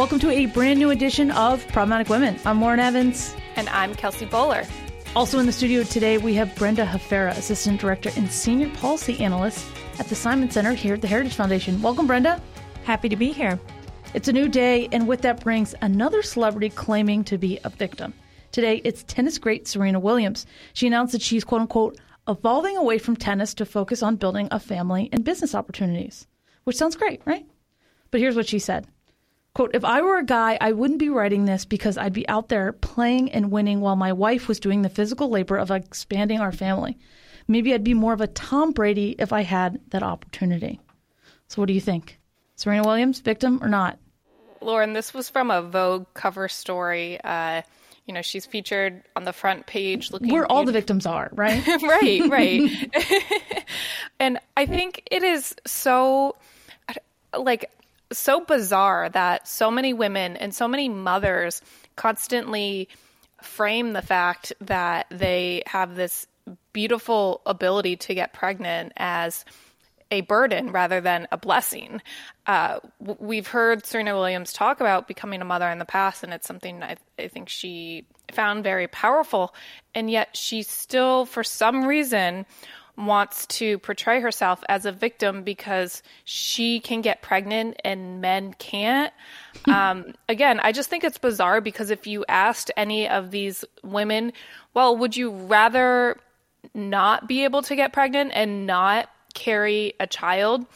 Welcome to a brand new edition of Problematic Women. I'm Lauren Evans. And I'm Kelsey Bolar. Also in the studio today, we have Brenda Hafera, Assistant Director and Senior Policy Analyst at the Simon Center here at the Heritage Foundation. Welcome, Brenda. Happy to be here. It's a new day, and with that brings another celebrity claiming to be a victim. Today, it's tennis great Serena Williams. She announced that she's, quote unquote, evolving away from tennis to focus on building a family and business opportunities, which sounds great, right? But here's what she said Quote, if I were a guy, I wouldn't be writing this because I'd be out there playing and winning while my wife was doing the physical labor of expanding our family. Maybe I'd be more of a Tom Brady if I had that opportunity. So, what do you think? Serena Williams, victim or not? Lauren, this was from a Vogue cover story. Uh, you know, she's featured on the front page looking where all the victims are, right? right, right. and I think it is so like so bizarre that so many women and so many mothers constantly frame the fact that they have this beautiful ability to get pregnant as a burden rather than a blessing. Uh, we've heard Serena Williams talk about becoming a mother in the past, and it's something I, I think she found very powerful. And yet, she still, for some reason, wants to portray herself as a victim because she can get pregnant and men can't. um, again, I just think it's bizarre because if you asked any of these women, well, would you rather not be able to get pregnant and not carry a child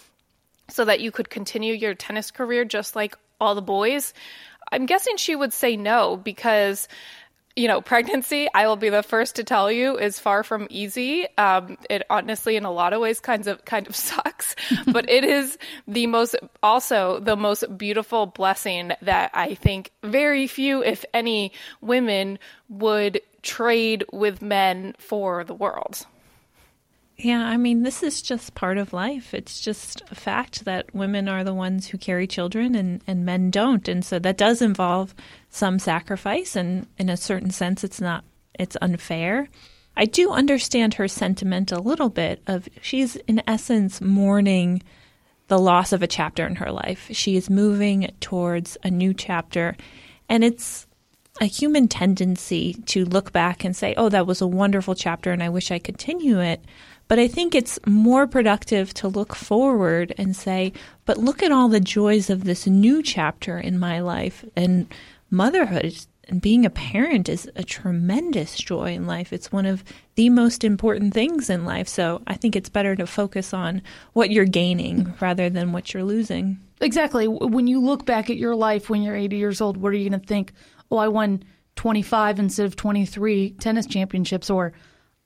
so that you could continue your tennis career just like all the boys? I'm guessing she would say no because you know, pregnancy, I will be the first to tell you, is far from easy. Um, it honestly, in a lot of ways, kinds of kind of sucks, but it is the most, also the most beautiful blessing that I think very few, if any, women would trade with men for the world. Yeah, I mean, this is just part of life. It's just a fact that women are the ones who carry children and, and men don't. And so that does involve some sacrifice. And in a certain sense, it's not, it's unfair. I do understand her sentiment a little bit of she's in essence mourning the loss of a chapter in her life. She is moving towards a new chapter. And it's a human tendency to look back and say, oh, that was a wonderful chapter and I wish I continue it. But I think it's more productive to look forward and say, but look at all the joys of this new chapter in my life. And motherhood and being a parent is a tremendous joy in life. It's one of the most important things in life. So I think it's better to focus on what you're gaining rather than what you're losing. Exactly. When you look back at your life when you're 80 years old, what are you going to think? Oh, I won 25 instead of 23 tennis championships, or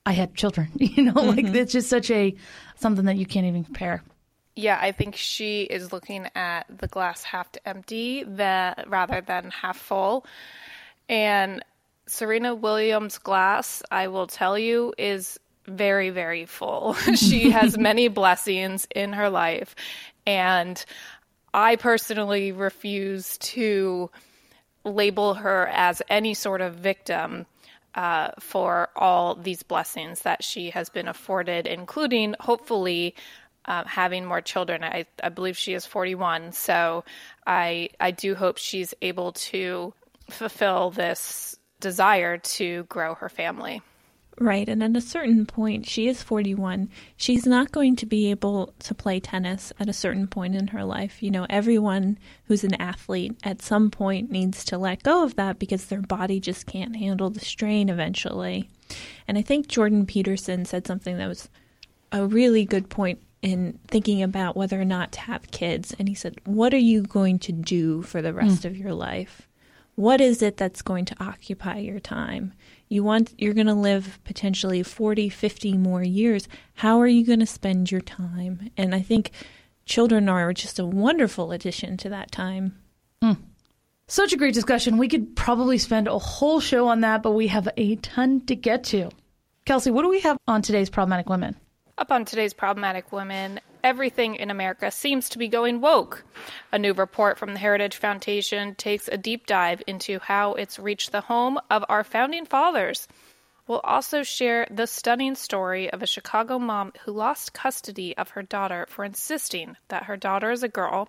I had children. You know, mm-hmm. like it's just such a something that you can't even compare. Yeah, I think she is looking at the glass half to empty that rather than half full. And Serena Williams' glass, I will tell you, is very, very full. she has many blessings in her life. And I personally refuse to label her as any sort of victim uh, for all these blessings that she has been afforded, including hopefully uh, having more children. I, I believe she is 41, so I I do hope she's able to fulfill this desire to grow her family. Right. And at a certain point, she is 41. She's not going to be able to play tennis at a certain point in her life. You know, everyone who's an athlete at some point needs to let go of that because their body just can't handle the strain eventually. And I think Jordan Peterson said something that was a really good point in thinking about whether or not to have kids. And he said, What are you going to do for the rest mm. of your life? What is it that's going to occupy your time? You want you're going to live potentially 40 50 more years. How are you going to spend your time? And i think children are just a wonderful addition to that time. Mm. such a great discussion. We could probably spend a whole show on that but we have a ton to get to. Kelsey what do we have on today's problematic women? Up on today's problematic women everything in America seems to be going woke. A new report from the Heritage Foundation takes a deep dive into how it's reached the home of our founding fathers. We'll also share the stunning story of a Chicago mom who lost custody of her daughter for insisting that her daughter is a girl,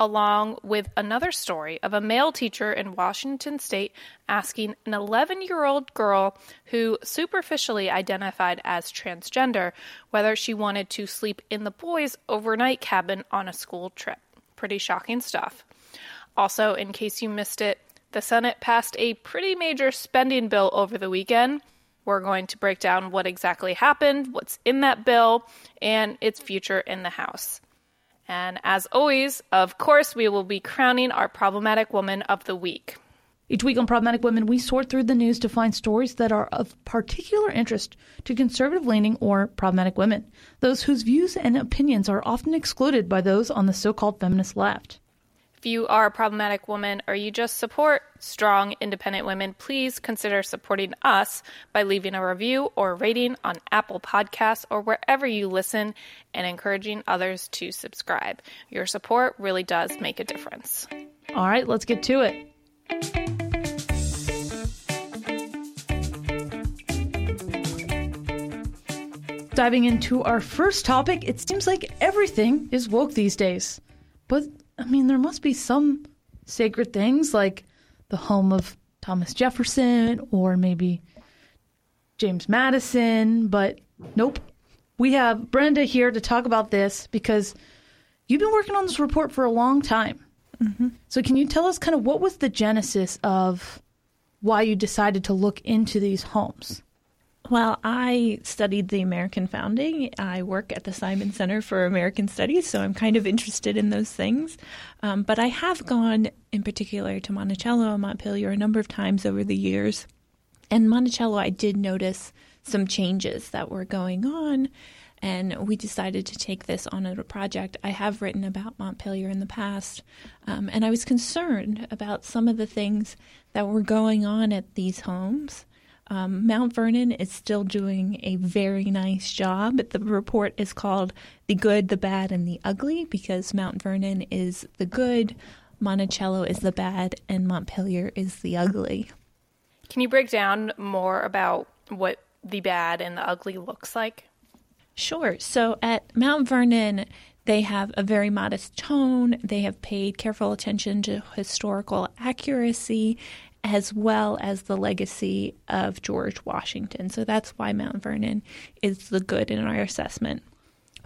along with another story of a male teacher in Washington state asking an 11 year old girl who superficially identified as transgender whether she wanted to sleep in the boys' overnight cabin on a school trip. Pretty shocking stuff. Also, in case you missed it, the Senate passed a pretty major spending bill over the weekend. We're going to break down what exactly happened, what's in that bill, and its future in the House. And as always, of course, we will be crowning our problematic woman of the week. Each week on Problematic Women, we sort through the news to find stories that are of particular interest to conservative leaning or problematic women, those whose views and opinions are often excluded by those on the so called feminist left. If you are a problematic woman or you just support strong, independent women, please consider supporting us by leaving a review or rating on Apple Podcasts or wherever you listen and encouraging others to subscribe. Your support really does make a difference. All right, let's get to it. Diving into our first topic, it seems like everything is woke these days. But I mean, there must be some sacred things like the home of Thomas Jefferson or maybe James Madison, but nope. We have Brenda here to talk about this because you've been working on this report for a long time. Mm-hmm. So, can you tell us kind of what was the genesis of why you decided to look into these homes? Well, I studied the American founding. I work at the Simon Center for American Studies, so I'm kind of interested in those things. Um, but I have gone in particular to Monticello and Montpelier a number of times over the years. And Monticello, I did notice some changes that were going on, and we decided to take this on as a project. I have written about Montpelier in the past, um, and I was concerned about some of the things that were going on at these homes. Um, Mount Vernon is still doing a very nice job. The report is called The Good, the Bad, and the Ugly because Mount Vernon is the good, Monticello is the bad, and Montpelier is the ugly. Can you break down more about what the bad and the ugly looks like? Sure. So at Mount Vernon, they have a very modest tone. They have paid careful attention to historical accuracy as well as the legacy of George Washington. So that's why Mount Vernon is the good in our assessment.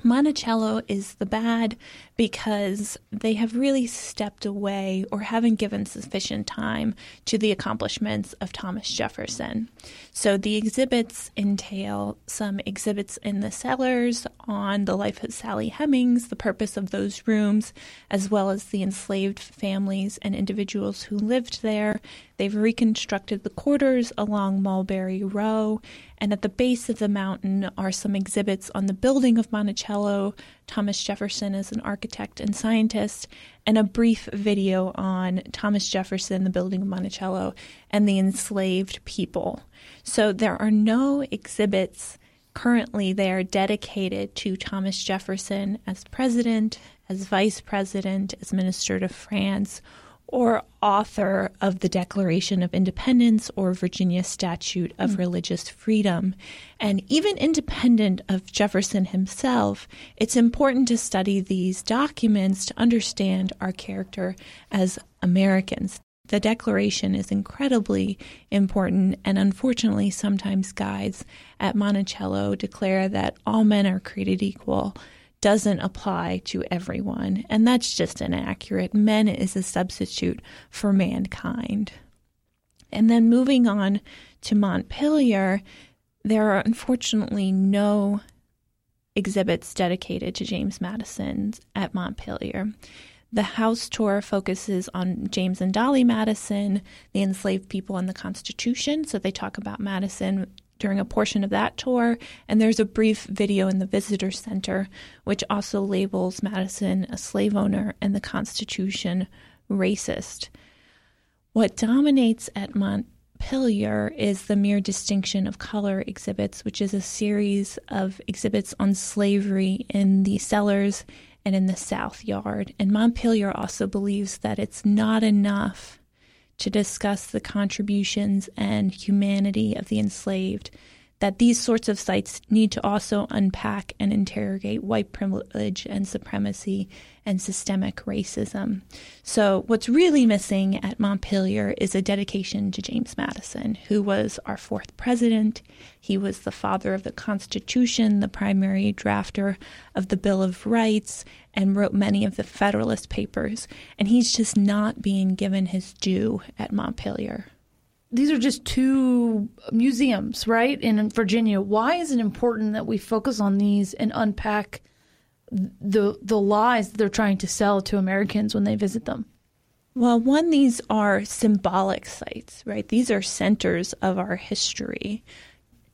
Monticello is the bad because they have really stepped away or haven't given sufficient time to the accomplishments of Thomas Jefferson. So the exhibits entail some exhibits in the cellars on the life of Sally Hemings, the purpose of those rooms, as well as the enslaved families and individuals who lived there. They've reconstructed the quarters along Mulberry Row, and at the base of the mountain are some exhibits on the building of Monticello, Thomas Jefferson as an architect and scientist, and a brief video on Thomas Jefferson, the building of Monticello, and the enslaved people. So there are no exhibits currently there dedicated to Thomas Jefferson as president, as vice president, as minister to France, or author of the Declaration of Independence or Virginia Statute of mm. Religious Freedom. And even independent of Jefferson himself, it's important to study these documents to understand our character as Americans. The Declaration is incredibly important, and unfortunately, sometimes guides at Monticello declare that all men are created equal doesn't apply to everyone, and that's just inaccurate. Men is a substitute for mankind. And then moving on to Montpelier, there are unfortunately no exhibits dedicated to James Madison at Montpelier. The house tour focuses on James and Dolley Madison, the enslaved people, and the Constitution. So they talk about Madison during a portion of that tour. And there's a brief video in the visitor center, which also labels Madison a slave owner and the Constitution racist. What dominates at Montpelier is the mere distinction of color exhibits, which is a series of exhibits on slavery in the cellars and in the South Yard. And Montpelier also believes that it's not enough to discuss the contributions and humanity of the enslaved, that these sorts of sites need to also unpack and interrogate white privilege and supremacy and systemic racism. So, what's really missing at Montpelier is a dedication to James Madison, who was our fourth president. He was the father of the Constitution, the primary drafter of the Bill of Rights, and wrote many of the Federalist Papers. And he's just not being given his due at Montpelier these are just two museums, right, in Virginia. Why is it important that we focus on these and unpack the the lies they're trying to sell to Americans when they visit them? Well, one, these are symbolic sites, right? These are centers of our history.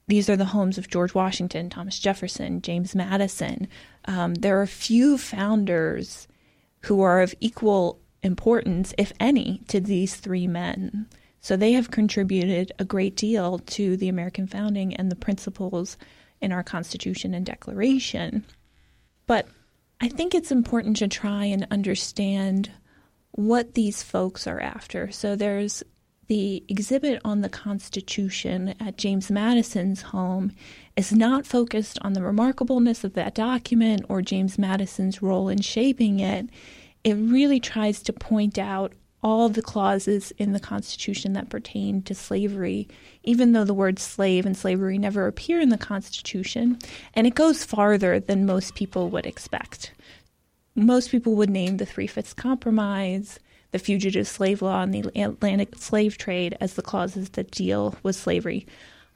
These are the homes of George Washington, Thomas Jefferson, James Madison. Um, there are few founders who are of equal importance, if any, to these three men. So they have contributed a great deal to the American founding and the principles in our Constitution and Declaration. But I think it's important to try and understand what these folks are after. So there's the exhibit on the Constitution at James Madison's home is not focused on the remarkableness of that document or James Madison's role in shaping it. It really tries to point out all the clauses in the Constitution that pertain to slavery, even though the words slave and slavery never appear in the Constitution. And it goes farther than most people would expect. Most people would name the Three Fifths Compromise, the Fugitive Slave Law, and the Atlantic Slave Trade as the clauses that deal with slavery.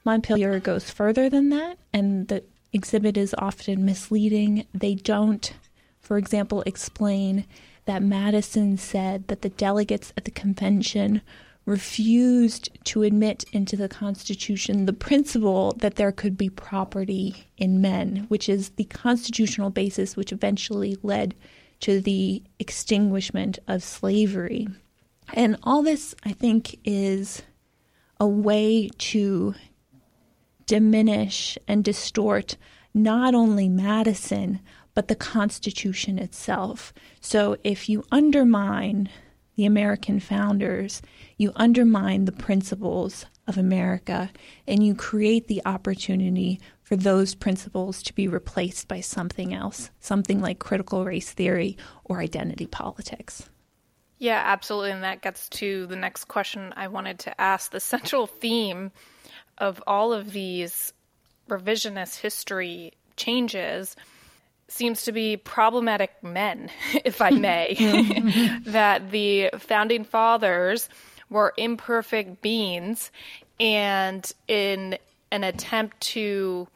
Montpelier goes further than that, and the exhibit is often misleading. They don't, for example, explain that Madison said that the delegates at the convention refused to admit into the Constitution the principle that there could be property in men, which is the constitutional basis which eventually led to the extinguishment of slavery. And all this, I think, is a way to diminish and distort not only Madison, but the Constitution itself. So if you undermine the American founders, you undermine the principles of America, and you create the opportunity for those principles to be replaced by something else, something like critical race theory or identity politics. Yeah, absolutely. And that gets to the next question I wanted to ask. The central theme of all of these revisionist history changes seems to be problematic men, if I may, that the founding fathers were imperfect beings, and in an attempt to,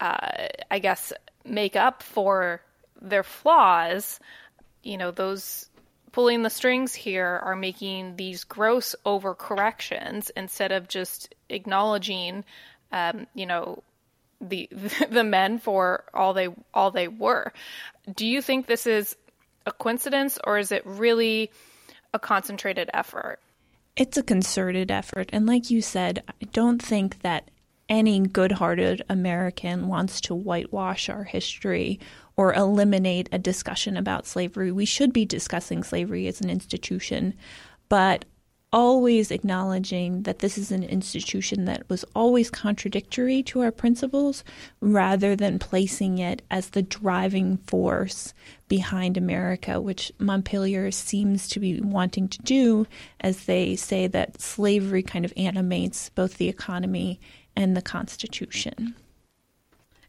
uh, I guess, make up for their flaws, you know, those pulling the strings here are making these gross overcorrections instead of just acknowledging, um, you know, the the men for all they all they were. Do you think this is a coincidence or is it really a concentrated effort? It's a concerted effort and like you said, I don't think that any good-hearted American wants to whitewash our history or eliminate a discussion about slavery. We should be discussing slavery as an institution, but always acknowledging that this is an institution that was always contradictory to our principles rather than placing it as the driving force behind America, which Montpelier seems to be wanting to do as they say that slavery kind of animates both the economy and the Constitution.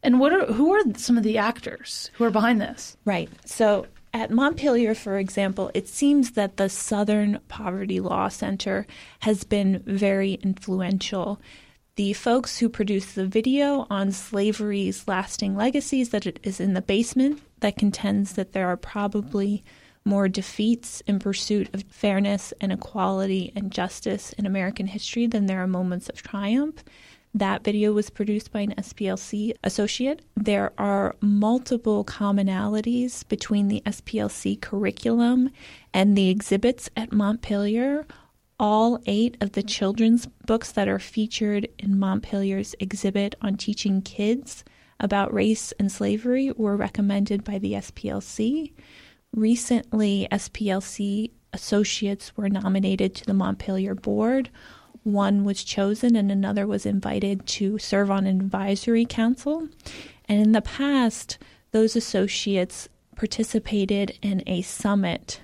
And what are who are some of the actors who are behind this? Right. So at Montpelier, for example, it seems that the Southern Poverty Law Center has been very influential. The folks who produced the video on slavery's lasting legacies that it is in the basement that contends that there are probably more defeats in pursuit of fairness and equality and justice in American history than there are moments of triumph. That video was produced by an SPLC associate. There are multiple commonalities between the SPLC curriculum and the exhibits at Montpelier. All eight of the children's books that are featured in Montpelier's exhibit on teaching kids about race and slavery were recommended by the SPLC. Recently, SPLC associates were nominated to the Montpelier board. One was chosen, and another was invited to serve on an advisory council. And in the past, those associates participated in a summit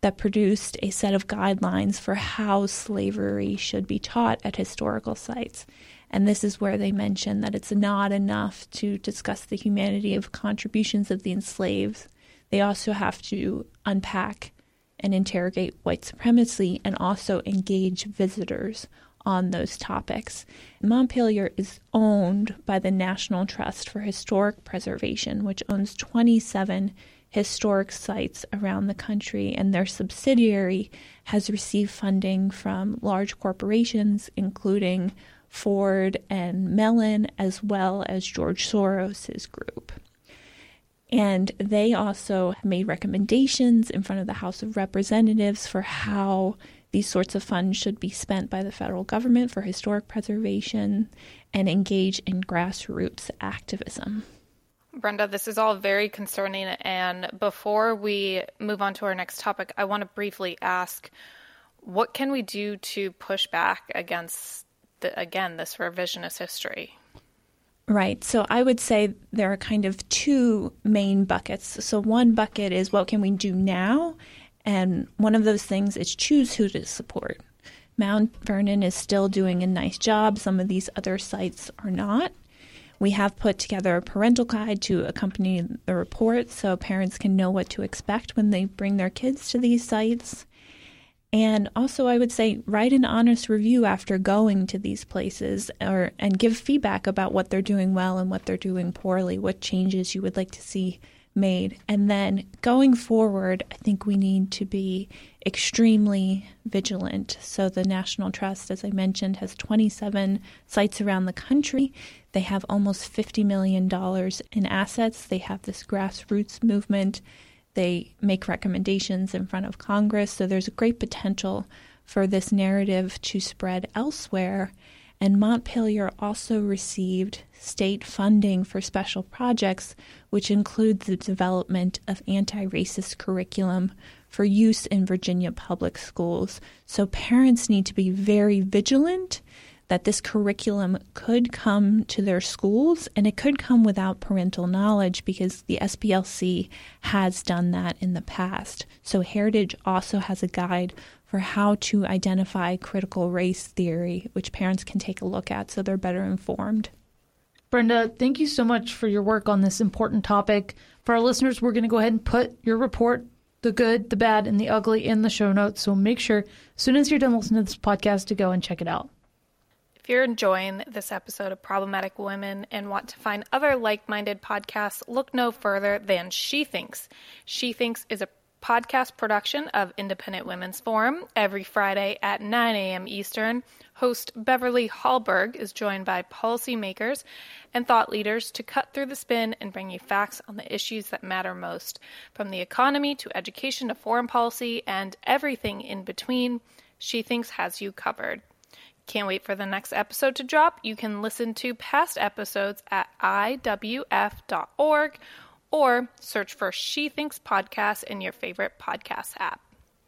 that produced a set of guidelines for how slavery should be taught at historical sites. And this is where they mention that it's not enough to discuss the humanity of contributions of the enslaved. They also have to unpack and interrogate white supremacy and also engage visitors on those topics. Montpelier is owned by the National Trust for Historic Preservation, which owns 27 historic sites around the country, and their subsidiary has received funding from large corporations, including Ford and Mellon, as well as George Soros's group. And they also made recommendations in front of the House of Representatives for how these sorts of funds should be spent by the federal government for historic preservation and engage in grassroots activism. Brenda, this is all very concerning. And before we move on to our next topic, I want to briefly ask what can we do to push back against, the, again, this revisionist history? Right. So I would say there are kind of two main buckets. So one bucket is what can we do now? And one of those things is choose who to support. Mount Vernon is still doing a nice job. Some of these other sites are not. We have put together a parental guide to accompany the report so parents can know what to expect when they bring their kids to these sites. And also, I would say write an honest review after going to these places or and give feedback about what they're doing well and what they're doing poorly, what changes you would like to see made. And then going forward, I think we need to be extremely vigilant. So, the National Trust, as I mentioned, has 27 sites around the country. They have almost $50 million in assets. They have this grassroots movement. They make recommendations in front of Congress. So, there's a great potential for this narrative to spread elsewhere and Montpelier also received state funding for special projects, which include the development of anti racist curriculum for use in Virginia public schools. So parents need to be very vigilant that this curriculum could come to their schools and it could come without parental knowledge because the SPLC has done that in the past. So Heritage also has a guide for how to identify critical race theory, which parents can take a look at so they're better informed. Brenda, thank you so much for your work on this important topic. For our listeners, we're going to go ahead and put your report, the good, the bad, and the ugly, in the show notes. So make sure, as soon as you're done listening to this podcast, to go and check it out. If you're enjoying this episode of Problematic Women and want to find other like minded podcasts, look no further than She Thinks. She Thinks is a podcast production of Independent Women's Forum every Friday at 9 a.m. Eastern. Host Beverly Hallberg is joined by policymakers and thought leaders to cut through the spin and bring you facts on the issues that matter most, from the economy to education to foreign policy and everything in between. She thinks has you covered. Can't wait for the next episode to drop. You can listen to past episodes at iwf.org or search for She Thinks Podcast in your favorite podcast app.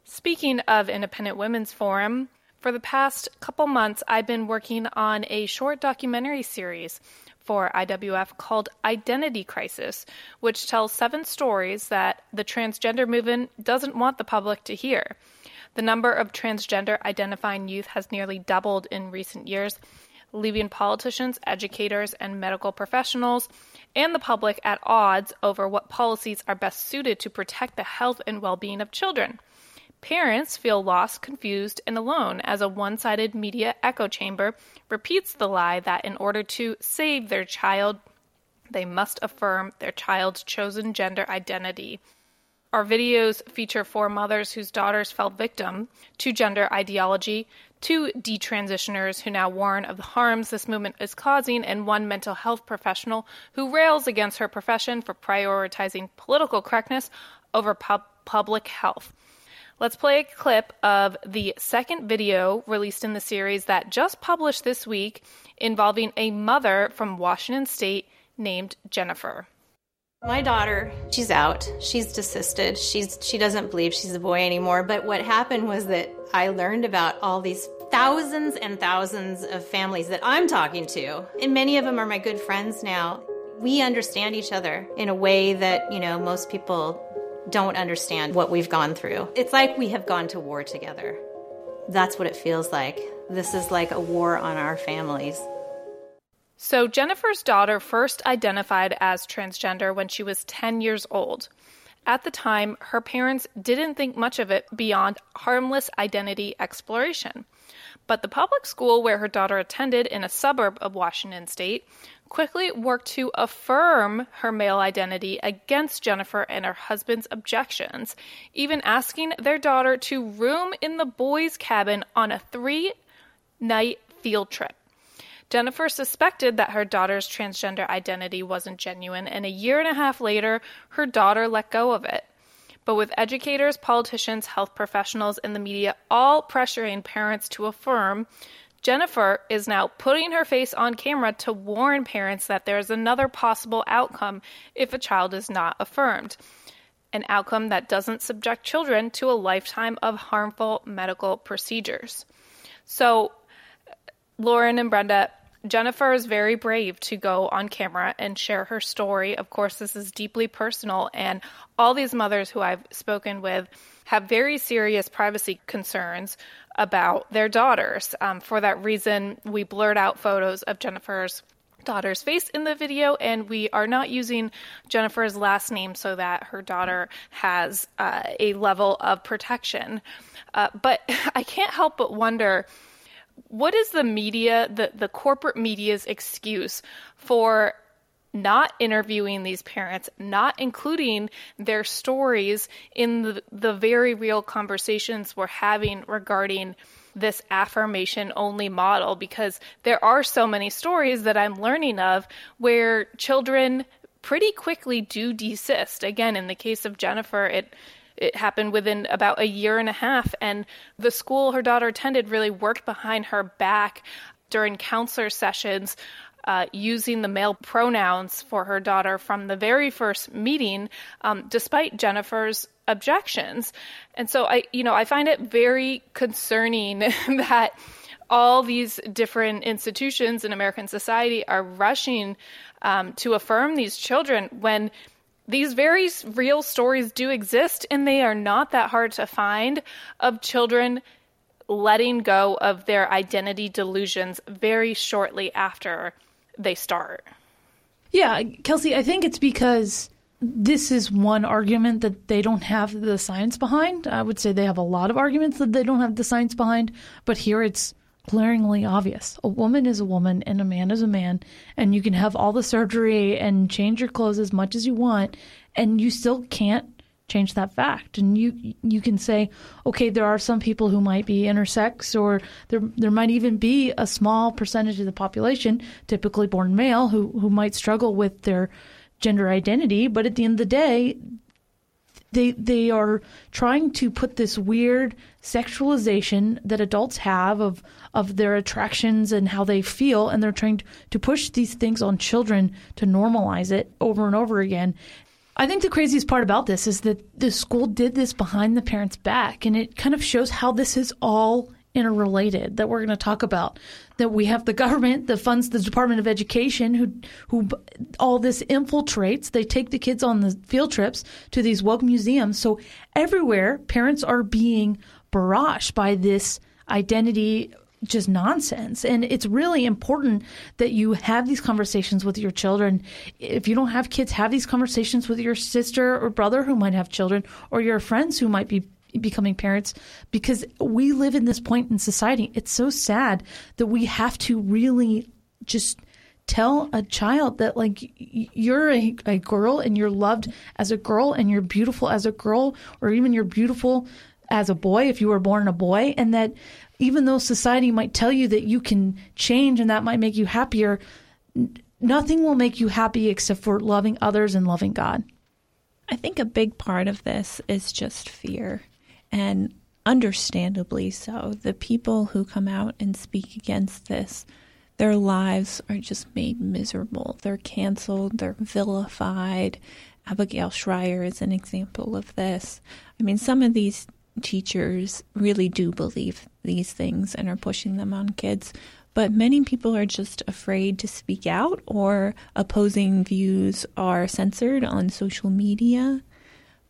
Speaking of Independent Women's Forum, for the past couple months, I've been working on a short documentary series for IWF called Identity Crisis, which tells seven stories that the transgender movement doesn't want the public to hear. The number of transgender identifying youth has nearly doubled in recent years, leaving politicians, educators, and medical professionals and the public at odds over what policies are best suited to protect the health and well being of children. Parents feel lost, confused, and alone as a one sided media echo chamber repeats the lie that in order to save their child, they must affirm their child's chosen gender identity. Our videos feature four mothers whose daughters fell victim to gender ideology, two detransitioners who now warn of the harms this movement is causing, and one mental health professional who rails against her profession for prioritizing political correctness over pub- public health. Let's play a clip of the second video released in the series that just published this week involving a mother from Washington state named Jennifer. My daughter, she's out. She's desisted. She's she doesn't believe she's a boy anymore. But what happened was that I learned about all these thousands and thousands of families that I'm talking to. And many of them are my good friends now. We understand each other in a way that, you know, most people don't understand what we've gone through. It's like we have gone to war together. That's what it feels like. This is like a war on our families. So, Jennifer's daughter first identified as transgender when she was 10 years old. At the time, her parents didn't think much of it beyond harmless identity exploration. But the public school where her daughter attended in a suburb of Washington state quickly worked to affirm her male identity against Jennifer and her husband's objections, even asking their daughter to room in the boys' cabin on a three night field trip. Jennifer suspected that her daughter's transgender identity wasn't genuine, and a year and a half later, her daughter let go of it. But with educators, politicians, health professionals, and the media all pressuring parents to affirm, Jennifer is now putting her face on camera to warn parents that there's another possible outcome if a child is not affirmed. An outcome that doesn't subject children to a lifetime of harmful medical procedures. So, Lauren and Brenda, Jennifer is very brave to go on camera and share her story. Of course, this is deeply personal, and all these mothers who I've spoken with have very serious privacy concerns about their daughters. Um, for that reason, we blurred out photos of Jennifer's daughter's face in the video, and we are not using Jennifer's last name so that her daughter has uh, a level of protection. Uh, but I can't help but wonder what is the media, the, the corporate media's excuse for not interviewing these parents, not including their stories in the, the very real conversations we're having regarding this affirmation only model because there are so many stories that I'm learning of where children pretty quickly do desist. Again, in the case of Jennifer, it it happened within about a year and a half. And the school her daughter attended really worked behind her back during counselor sessions. Uh, using the male pronouns for her daughter from the very first meeting, um, despite Jennifer's objections. And so I, you know, I find it very concerning that all these different institutions in American society are rushing um, to affirm these children when these very real stories do exist, and they are not that hard to find of children letting go of their identity delusions very shortly after they start. Yeah, Kelsey, I think it's because this is one argument that they don't have the science behind. I would say they have a lot of arguments that they don't have the science behind, but here it's glaringly obvious. A woman is a woman and a man is a man, and you can have all the surgery and change your clothes as much as you want, and you still can't change that fact. And you you can say, okay, there are some people who might be intersex, or there there might even be a small percentage of the population, typically born male, who who might struggle with their gender identity. But at the end of the day, they they are trying to put this weird sexualization that adults have of of their attractions and how they feel and they're trying to push these things on children to normalize it over and over again. I think the craziest part about this is that the school did this behind the parents' back, and it kind of shows how this is all interrelated that we're going to talk about. That we have the government that funds the Department of Education, who who all this infiltrates. They take the kids on the field trips to these woke museums. So everywhere, parents are being barraged by this identity just nonsense. And it's really important that you have these conversations with your children. If you don't have kids, have these conversations with your sister or brother who might have children or your friends who might be becoming parents because we live in this point in society. It's so sad that we have to really just tell a child that like you're a, a girl and you're loved as a girl and you're beautiful as a girl or even you're beautiful as a boy if you were born a boy and that even though society might tell you that you can change and that might make you happier nothing will make you happy except for loving others and loving God. I think a big part of this is just fear and understandably so. The people who come out and speak against this, their lives are just made miserable. They're canceled, they're vilified. Abigail Shrier is an example of this. I mean, some of these teachers really do believe these things and are pushing them on kids, but many people are just afraid to speak out or opposing views are censored on social media.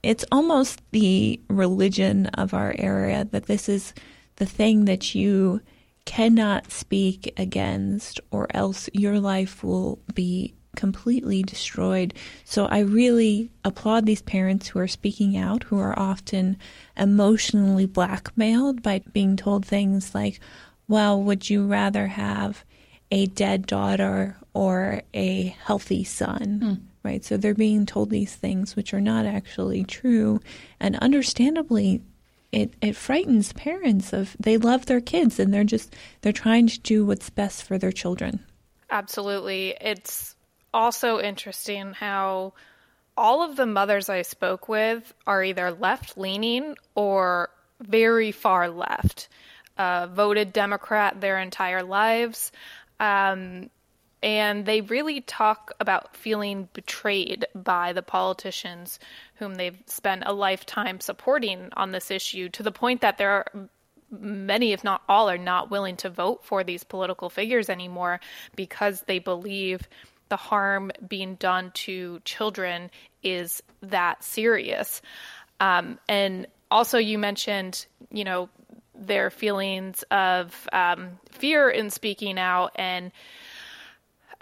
It's almost the religion of our area that this is the thing that you cannot speak against, or else your life will be completely destroyed. So I really applaud these parents who are speaking out, who are often emotionally blackmailed by being told things like, well, would you rather have a dead daughter or a healthy son? Mm. Right. So they're being told these things which are not actually true. And understandably, it, it frightens parents of they love their kids and they're just they're trying to do what's best for their children. Absolutely. It's also interesting how all of the mothers I spoke with are either left leaning or very far left, uh, voted Democrat their entire lives. Um, and they really talk about feeling betrayed by the politicians whom they've spent a lifetime supporting on this issue to the point that there are many, if not all, are not willing to vote for these political figures anymore because they believe the harm being done to children is that serious. Um, and also, you mentioned, you know, their feelings of um, fear in speaking out and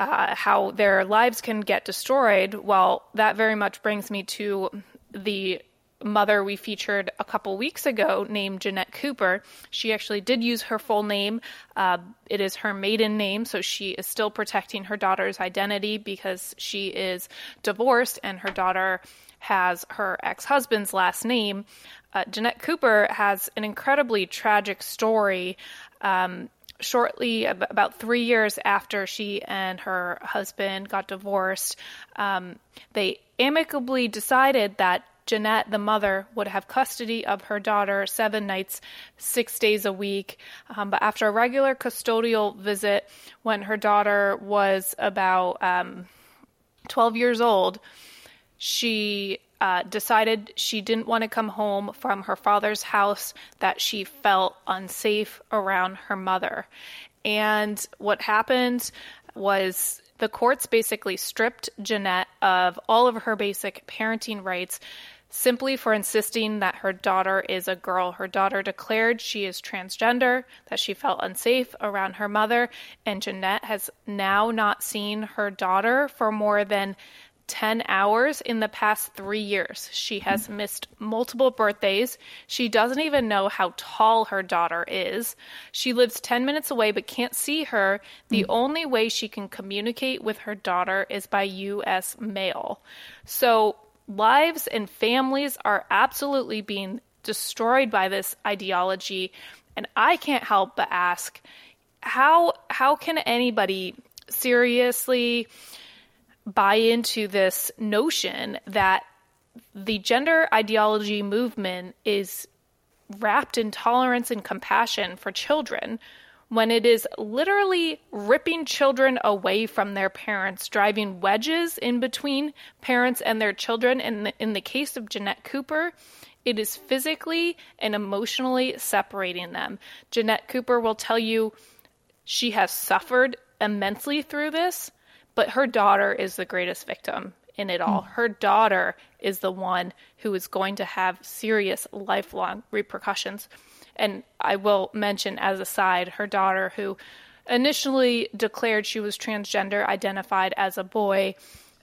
uh, how their lives can get destroyed. Well, that very much brings me to the mother we featured a couple weeks ago named Jeanette Cooper. She actually did use her full name. Uh, it is her maiden name, so she is still protecting her daughter's identity because she is divorced and her daughter has her ex husband's last name. Uh, Jeanette Cooper has an incredibly tragic story. Um, shortly, about three years after she and her husband got divorced, um, they amicably decided that Jeanette, the mother, would have custody of her daughter seven nights, six days a week. Um, but after a regular custodial visit, when her daughter was about um, 12 years old, she uh, decided she didn't want to come home from her father's house, that she felt unsafe around her mother. And what happened was the courts basically stripped Jeanette of all of her basic parenting rights simply for insisting that her daughter is a girl. Her daughter declared she is transgender, that she felt unsafe around her mother, and Jeanette has now not seen her daughter for more than 10 hours in the past three years. She has missed multiple birthdays. She doesn't even know how tall her daughter is. She lives 10 minutes away but can't see her. The mm. only way she can communicate with her daughter is by U.S. mail. So lives and families are absolutely being destroyed by this ideology and I can't help but ask how how can anybody seriously buy into this notion that the gender ideology movement is wrapped in tolerance and compassion for children when it is literally ripping children away from their parents, driving wedges in between parents and their children. In the, in the case of Jeanette Cooper, it is physically and emotionally separating them. Jeanette Cooper will tell you she has suffered immensely through this, but her daughter is the greatest victim in it all. Mm. Her daughter is the one who is going to have serious lifelong repercussions. And I will mention as a side her daughter, who initially declared she was transgender, identified as a boy,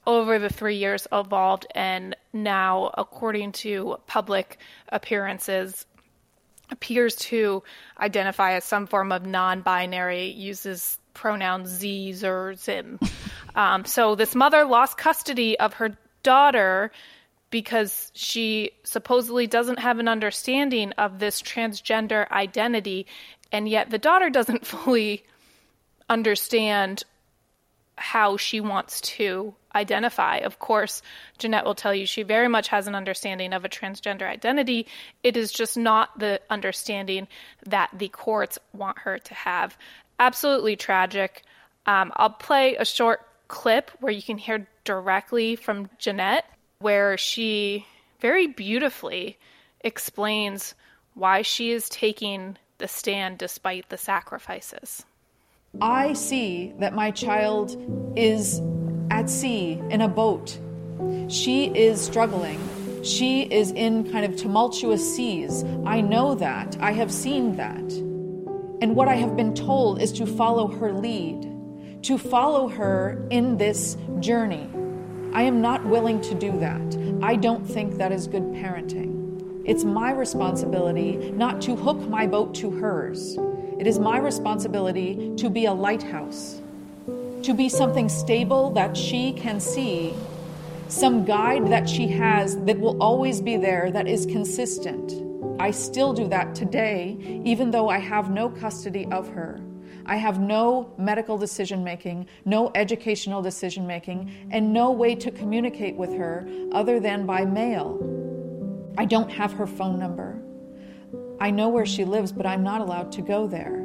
over the three years evolved, and now, according to public appearances, appears to identify as some form of non binary, uses pronouns Z's or Zim. Um, so this mother lost custody of her daughter because she supposedly doesn't have an understanding of this transgender identity, and yet the daughter doesn't fully understand how she wants to identify. Of course, Jeanette will tell you she very much has an understanding of a transgender identity. It is just not the understanding that the courts want her to have. Absolutely tragic. Um, I'll play a short clip where you can hear directly from Jeanette, where she very beautifully explains why she is taking the stand despite the sacrifices. I see that my child is at sea in a boat. She is struggling. She is in kind of tumultuous seas. I know that. I have seen that. And what I have been told is to follow her lead, to follow her in this journey. I am not willing to do that. I don't think that is good parenting. It's my responsibility not to hook my boat to hers. It is my responsibility to be a lighthouse, to be something stable that she can see, some guide that she has that will always be there, that is consistent. I still do that today, even though I have no custody of her. I have no medical decision making, no educational decision making, and no way to communicate with her other than by mail. I don't have her phone number. I know where she lives, but I'm not allowed to go there.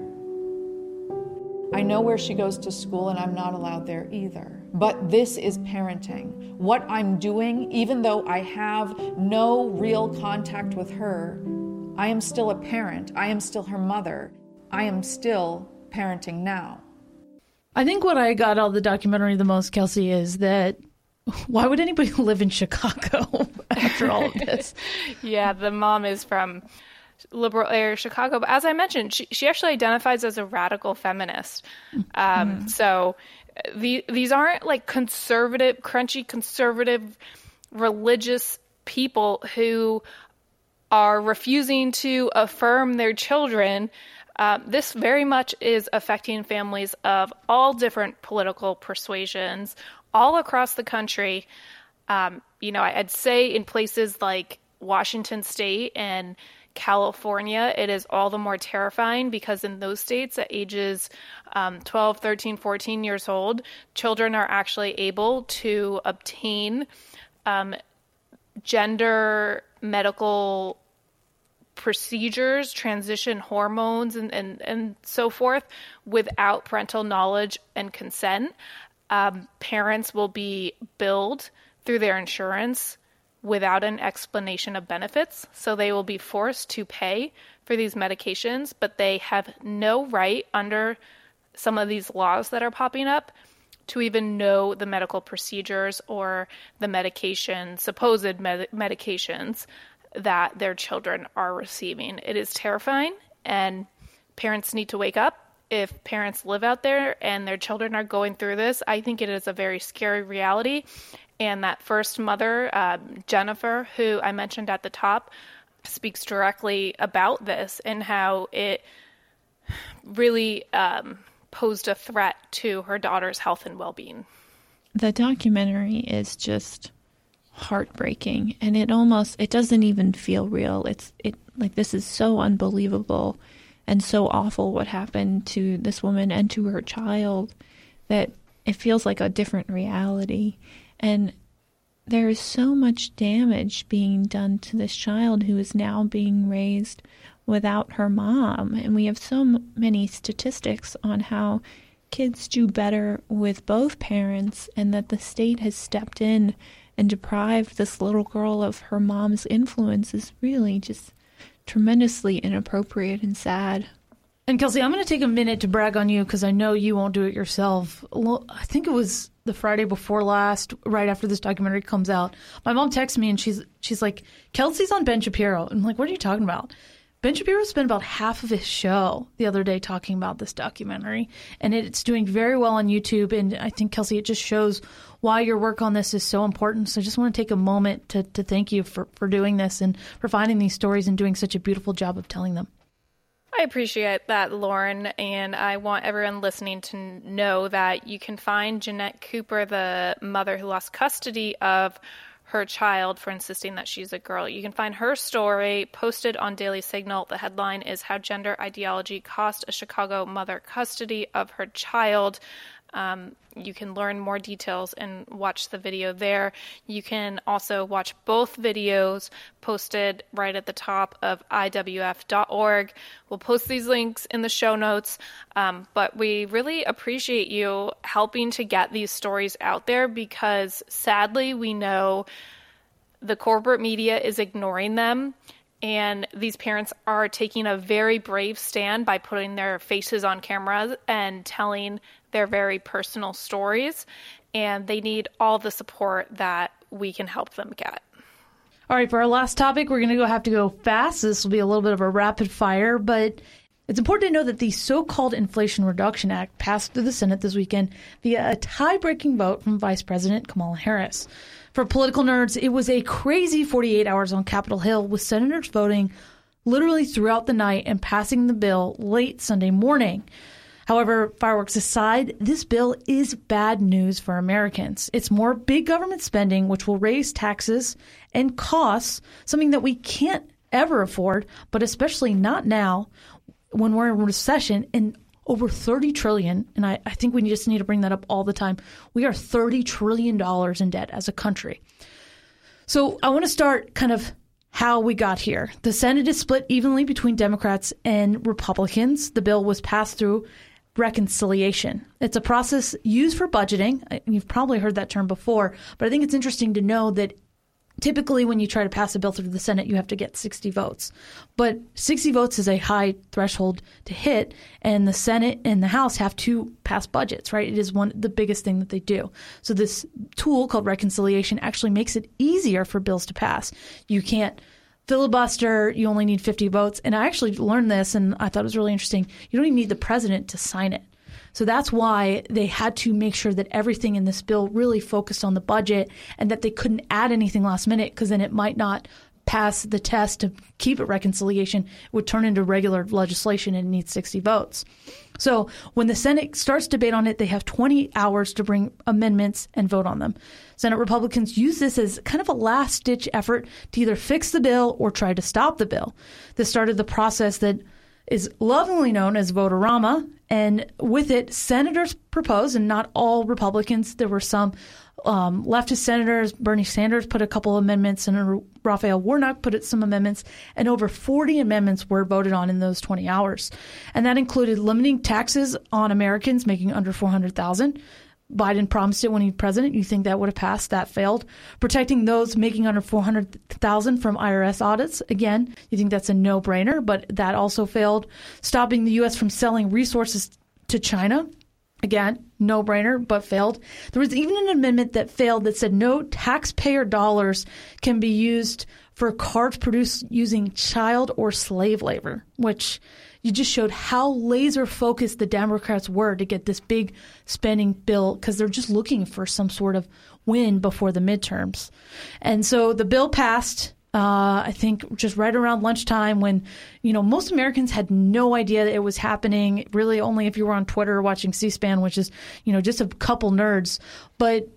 I know where she goes to school, and I'm not allowed there either. But this is parenting. What I'm doing, even though I have no real contact with her, I am still a parent. I am still her mother. I am still parenting now. I think what I got out of the documentary the most, Kelsey, is that why would anybody live in Chicago after all of this? yeah, the mom is from liberal area Chicago, but as I mentioned, she, she actually identifies as a radical feminist. Um, mm. So the, these aren't like conservative, crunchy conservative religious people who are refusing to affirm their children. Uh, this very much is affecting families of all different political persuasions, all across the country. Um, you know, I'd say in places like Washington State and California, it is all the more terrifying because in those states, at ages um, 12, 13, 14 years old, children are actually able to obtain um, gender medical procedures, transition hormones, and, and, and so forth without parental knowledge and consent um, parents will be billed through their insurance without an explanation of benefits. So they will be forced to pay for these medications, but they have no right under some of these laws that are popping up to even know the medical procedures or the medication, supposed med- medications that their children are receiving. It is terrifying, and parents need to wake up if parents live out there and their children are going through this, I think it is a very scary reality. And that first mother, um, Jennifer, who I mentioned at the top, speaks directly about this and how it really um, posed a threat to her daughter's health and well being. The documentary is just heartbreaking and it almost it doesn't even feel real it's it like this is so unbelievable and so awful what happened to this woman and to her child that it feels like a different reality. And there is so much damage being done to this child who is now being raised without her mom. And we have so many statistics on how kids do better with both parents, and that the state has stepped in and deprived this little girl of her mom's influence is really just tremendously inappropriate and sad. And Kelsey, I'm going to take a minute to brag on you because I know you won't do it yourself. I think it was the Friday before last, right after this documentary comes out. My mom texts me and she's she's like, "Kelsey's on Ben Shapiro." I'm like, "What are you talking about?" Ben Shapiro spent about half of his show the other day talking about this documentary, and it's doing very well on YouTube. And I think Kelsey, it just shows why your work on this is so important. So I just want to take a moment to, to thank you for, for doing this and for finding these stories and doing such a beautiful job of telling them. I appreciate that, Lauren, and I want everyone listening to know that you can find Jeanette Cooper, the mother who lost custody of her child for insisting that she's a girl. You can find her story posted on Daily Signal. The headline is How Gender Ideology Cost a Chicago Mother Custody of Her Child. Um, you can learn more details and watch the video there. You can also watch both videos posted right at the top of IWF.org. We'll post these links in the show notes, um, but we really appreciate you helping to get these stories out there because sadly, we know the corporate media is ignoring them. And these parents are taking a very brave stand by putting their faces on camera and telling their very personal stories. And they need all the support that we can help them get. All right, for our last topic, we're going to have to go fast. This will be a little bit of a rapid fire, but it's important to know that the so called Inflation Reduction Act passed through the Senate this weekend via a tie breaking vote from Vice President Kamala Harris. For political nerds, it was a crazy 48 hours on Capitol Hill with senators voting literally throughout the night and passing the bill late Sunday morning. However, fireworks aside, this bill is bad news for Americans. It's more big government spending, which will raise taxes and costs, something that we can't ever afford, but especially not now when we're in recession and over 30 trillion and I, I think we just need to bring that up all the time we are 30 trillion dollars in debt as a country. So i want to start kind of how we got here. The senate is split evenly between democrats and republicans. The bill was passed through reconciliation it's a process used for budgeting uh, you've probably heard that term before but i think it's interesting to know that typically when you try to pass a bill through the Senate, you have to get 60 votes. But 60 votes is a high threshold to hit, and the Senate and the House have to pass budgets, right? It is one the biggest thing that they do. So this tool called reconciliation actually makes it easier for bills to pass. You can't filibuster, you only need 50 votes. And I actually learned this and I thought it was really interesting. You don't even need the president to sign it. So that's why they had to make sure that everything in this bill really focused on the budget and that they couldn't add anything last minute because then it might not pass the test to keep it reconciliation. Would turn into regular legislation and needs 60 votes. So when the Senate starts debate on it, they have 20 hours to bring amendments and vote on them. Senate Republicans use this as kind of a last ditch effort to either fix the bill or try to stop the bill. This started the process that is lovingly known as Vote-A-Rama. And with it, senators proposed, and not all Republicans, there were some um, leftist senators. Bernie Sanders put a couple amendments, and Raphael Warnock put some amendments, and over 40 amendments were voted on in those 20 hours. And that included limiting taxes on Americans making under 400,000, Biden promised it when he was president. You think that would have passed? That failed. Protecting those making under 400,000 from IRS audits. Again, you think that's a no-brainer, but that also failed. Stopping the US from selling resources to China. Again, no brainer, but failed. There was even an amendment that failed that said no taxpayer dollars can be used for cars produced using child or slave labor, which you just showed how laser focused the Democrats were to get this big spending bill because they're just looking for some sort of win before the midterms. And so the bill passed. Uh, I think just right around lunchtime when, you know, most Americans had no idea that it was happening. Really, only if you were on Twitter or watching C-SPAN, which is, you know, just a couple nerds. But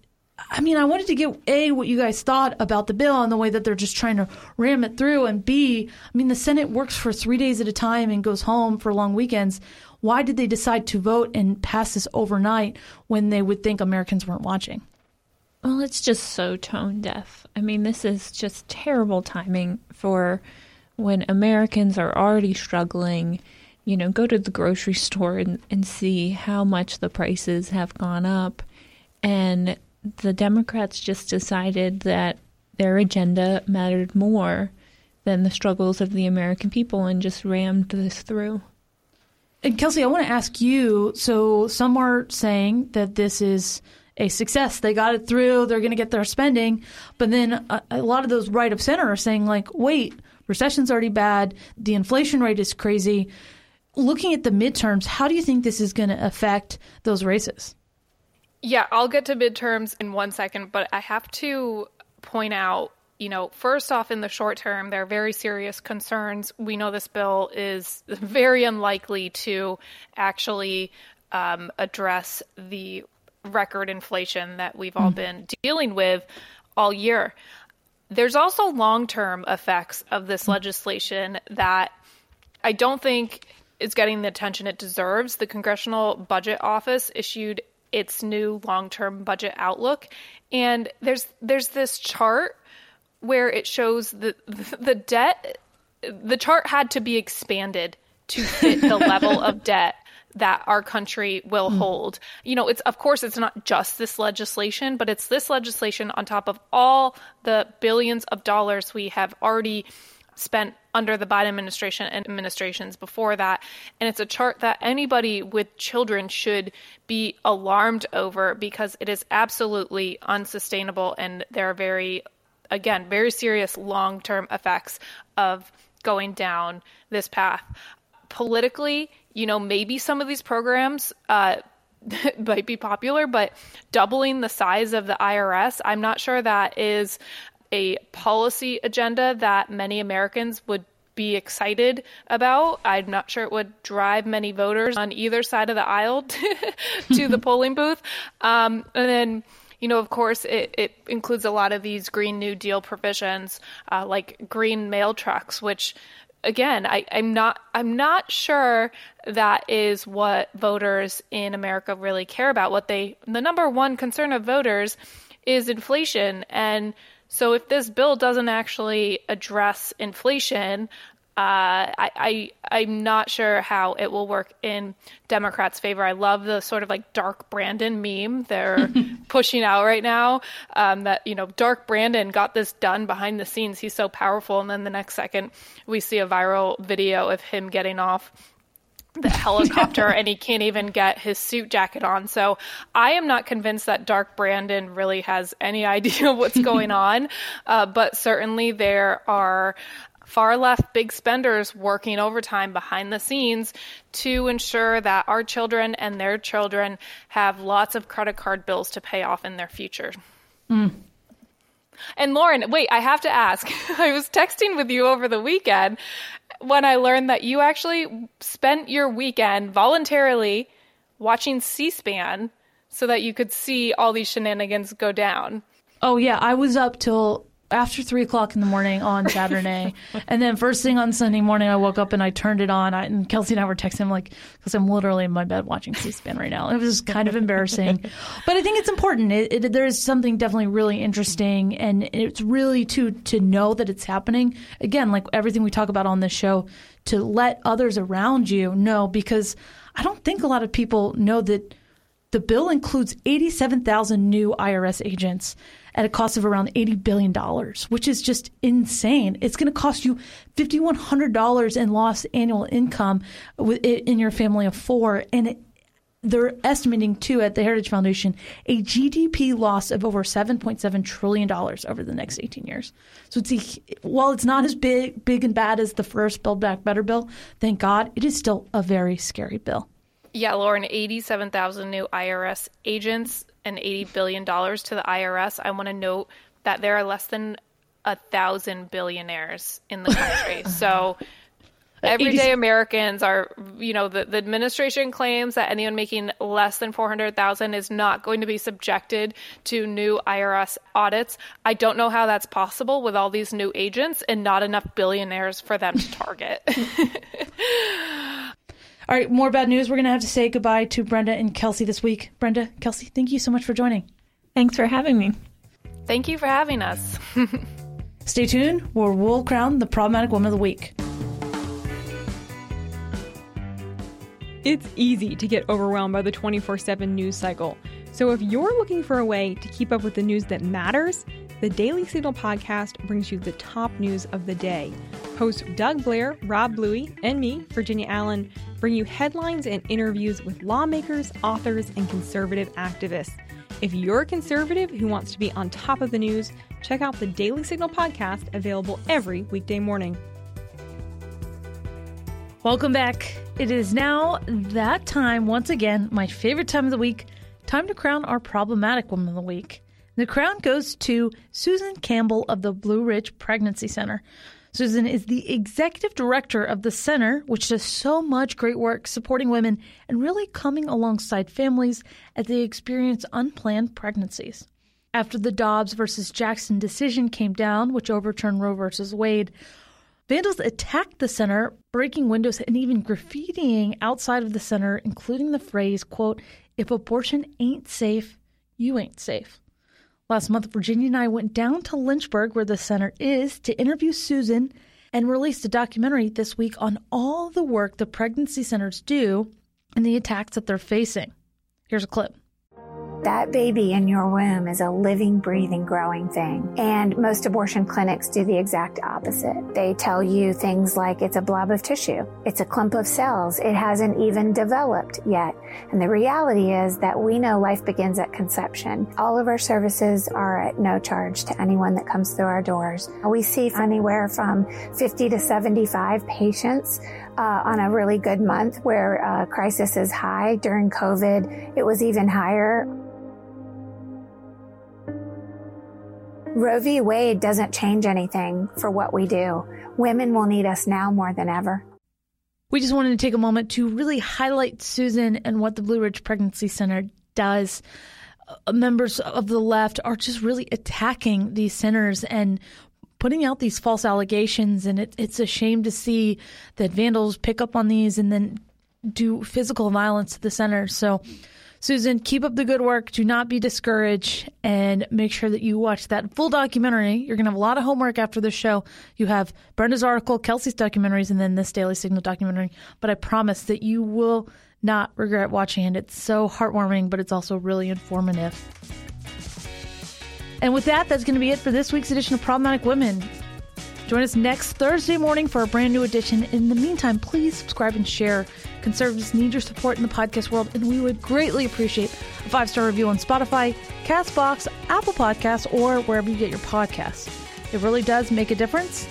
I mean, I wanted to get A, what you guys thought about the bill and the way that they're just trying to ram it through, and B, I mean, the Senate works for three days at a time and goes home for long weekends. Why did they decide to vote and pass this overnight when they would think Americans weren't watching? Well, it's just so tone deaf. I mean, this is just terrible timing for when Americans are already struggling. You know, go to the grocery store and, and see how much the prices have gone up. And the Democrats just decided that their agenda mattered more than the struggles of the American people and just rammed this through. And Kelsey, I want to ask you so some are saying that this is a success. They got it through, they're going to get their spending. But then a, a lot of those right of center are saying, like, wait, recession's already bad, the inflation rate is crazy. Looking at the midterms, how do you think this is going to affect those races? Yeah, I'll get to midterms in one second, but I have to point out you know, first off, in the short term, there are very serious concerns. We know this bill is very unlikely to actually um, address the record inflation that we've all mm. been dealing with all year. There's also long term effects of this mm. legislation that I don't think is getting the attention it deserves. The Congressional Budget Office issued its new long-term budget outlook. And there's there's this chart where it shows the the debt the chart had to be expanded to fit the level of debt that our country will mm. hold. You know, it's of course it's not just this legislation, but it's this legislation on top of all the billions of dollars we have already spent under the Biden administration and administrations before that. And it's a chart that anybody with children should be alarmed over because it is absolutely unsustainable and there are very again, very serious long-term effects of going down this path. Politically, you know, maybe some of these programs uh, might be popular, but doubling the size of the IRS, I'm not sure that is a policy agenda that many Americans would be excited about. I'm not sure it would drive many voters on either side of the aisle to the polling booth. Um, and then, you know, of course, it, it, includes a lot of these Green New Deal provisions, uh, like green mail trucks, which again, I, am not I'm not sure that is what voters in America really care about. What they the number one concern of voters is inflation. And so if this bill doesn't actually address inflation, uh, I, I am not sure how it will work in Democrats' favor. I love the sort of like Dark Brandon meme they're pushing out right now. Um, that you know, Dark Brandon got this done behind the scenes. He's so powerful, and then the next second we see a viral video of him getting off the helicopter and he can't even get his suit jacket on. So I am not convinced that Dark Brandon really has any idea of what's going on. Uh, but certainly there are far left big spenders working overtime behind the scenes to ensure that our children and their children have lots of credit card bills to pay off in their future. Mm. And Lauren, wait, I have to ask. I was texting with you over the weekend when I learned that you actually spent your weekend voluntarily watching C SPAN so that you could see all these shenanigans go down. Oh, yeah. I was up till after three o'clock in the morning on Saturday, and then first thing on Sunday morning, I woke up and I turned it on. I, and Kelsey and I were texting like, because I'm literally in my bed watching C-SPAN right now. It was kind of embarrassing, but I think it's important. It, it, there's something definitely really interesting, and it's really to to know that it's happening. Again, like everything we talk about on this show, to let others around you know, because I don't think a lot of people know that the bill includes 87,000 new IRS agents at a cost of around $80 billion, which is just insane. It's going to cost you $5,100 in lost annual income in your family of four. And it, they're estimating too at the Heritage Foundation a GDP loss of over 7.7 trillion dollars over the next 18 years. So it's a, while it's not as big big and bad as the first Build Back Better bill, thank God, it is still a very scary bill. Yeah, Lauren, 87,000 new IRS agents and $80 billion to the IRS, I want to note that there are less than a thousand billionaires in the country. so uh-huh. everyday Americans are, you know, the, the administration claims that anyone making less than 400,000 is not going to be subjected to new IRS audits. I don't know how that's possible with all these new agents and not enough billionaires for them to target. All right, more bad news. We're going to have to say goodbye to Brenda and Kelsey this week. Brenda, Kelsey, thank you so much for joining. Thanks for having me. Thank you for having us. Stay tuned, where we'll crown the problematic woman of the week. It's easy to get overwhelmed by the 24 7 news cycle. So if you're looking for a way to keep up with the news that matters, the Daily Signal podcast brings you the top news of the day. Hosts Doug Blair, Rob Bluey, and me, Virginia Allen, bring you headlines and interviews with lawmakers, authors, and conservative activists. If you're a conservative who wants to be on top of the news, check out the Daily Signal podcast available every weekday morning. Welcome back. It is now that time, once again, my favorite time of the week, time to crown our problematic woman of the week. The crown goes to Susan Campbell of the Blue Ridge Pregnancy Center. Susan is the executive director of the center, which does so much great work supporting women and really coming alongside families as they experience unplanned pregnancies. After the Dobbs versus Jackson decision came down, which overturned Roe versus Wade, vandals attacked the center, breaking windows and even graffitiing outside of the center, including the phrase, quote, If abortion ain't safe, you ain't safe. Last month, Virginia and I went down to Lynchburg, where the center is, to interview Susan and released a documentary this week on all the work the pregnancy centers do and the attacks that they're facing. Here's a clip. That baby in your womb is a living, breathing, growing thing. And most abortion clinics do the exact opposite. They tell you things like it's a blob of tissue, it's a clump of cells, it hasn't even developed yet. And the reality is that we know life begins at conception. All of our services are at no charge to anyone that comes through our doors. We see anywhere from 50 to 75 patients uh, on a really good month where uh, crisis is high. During COVID, it was even higher. Roe v. Wade doesn't change anything for what we do. Women will need us now more than ever. We just wanted to take a moment to really highlight Susan and what the Blue Ridge Pregnancy Center does. Uh, members of the left are just really attacking these centers and putting out these false allegations. And it, it's a shame to see that vandals pick up on these and then do physical violence to the center. So, Susan, keep up the good work. Do not be discouraged and make sure that you watch that full documentary. You're going to have a lot of homework after the show. You have Brenda's article, Kelsey's documentaries, and then this Daily Signal documentary. But I promise that you will not regret watching it. It's so heartwarming, but it's also really informative. And with that, that's going to be it for this week's edition of Problematic Women. Join us next Thursday morning for a brand new edition. In the meantime, please subscribe and share. Conservatives need your support in the podcast world, and we would greatly appreciate a five star review on Spotify, Castbox, Apple Podcasts, or wherever you get your podcasts. It really does make a difference.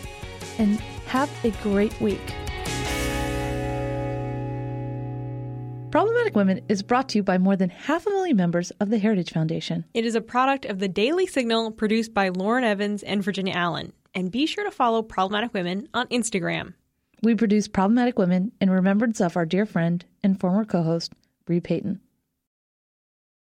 And have a great week. Problematic Women is brought to you by more than half a million members of the Heritage Foundation. It is a product of the Daily Signal produced by Lauren Evans and Virginia Allen and be sure to follow Problematic Women on Instagram. We produce Problematic Women in remembrance of our dear friend and former co host, Bre Payton.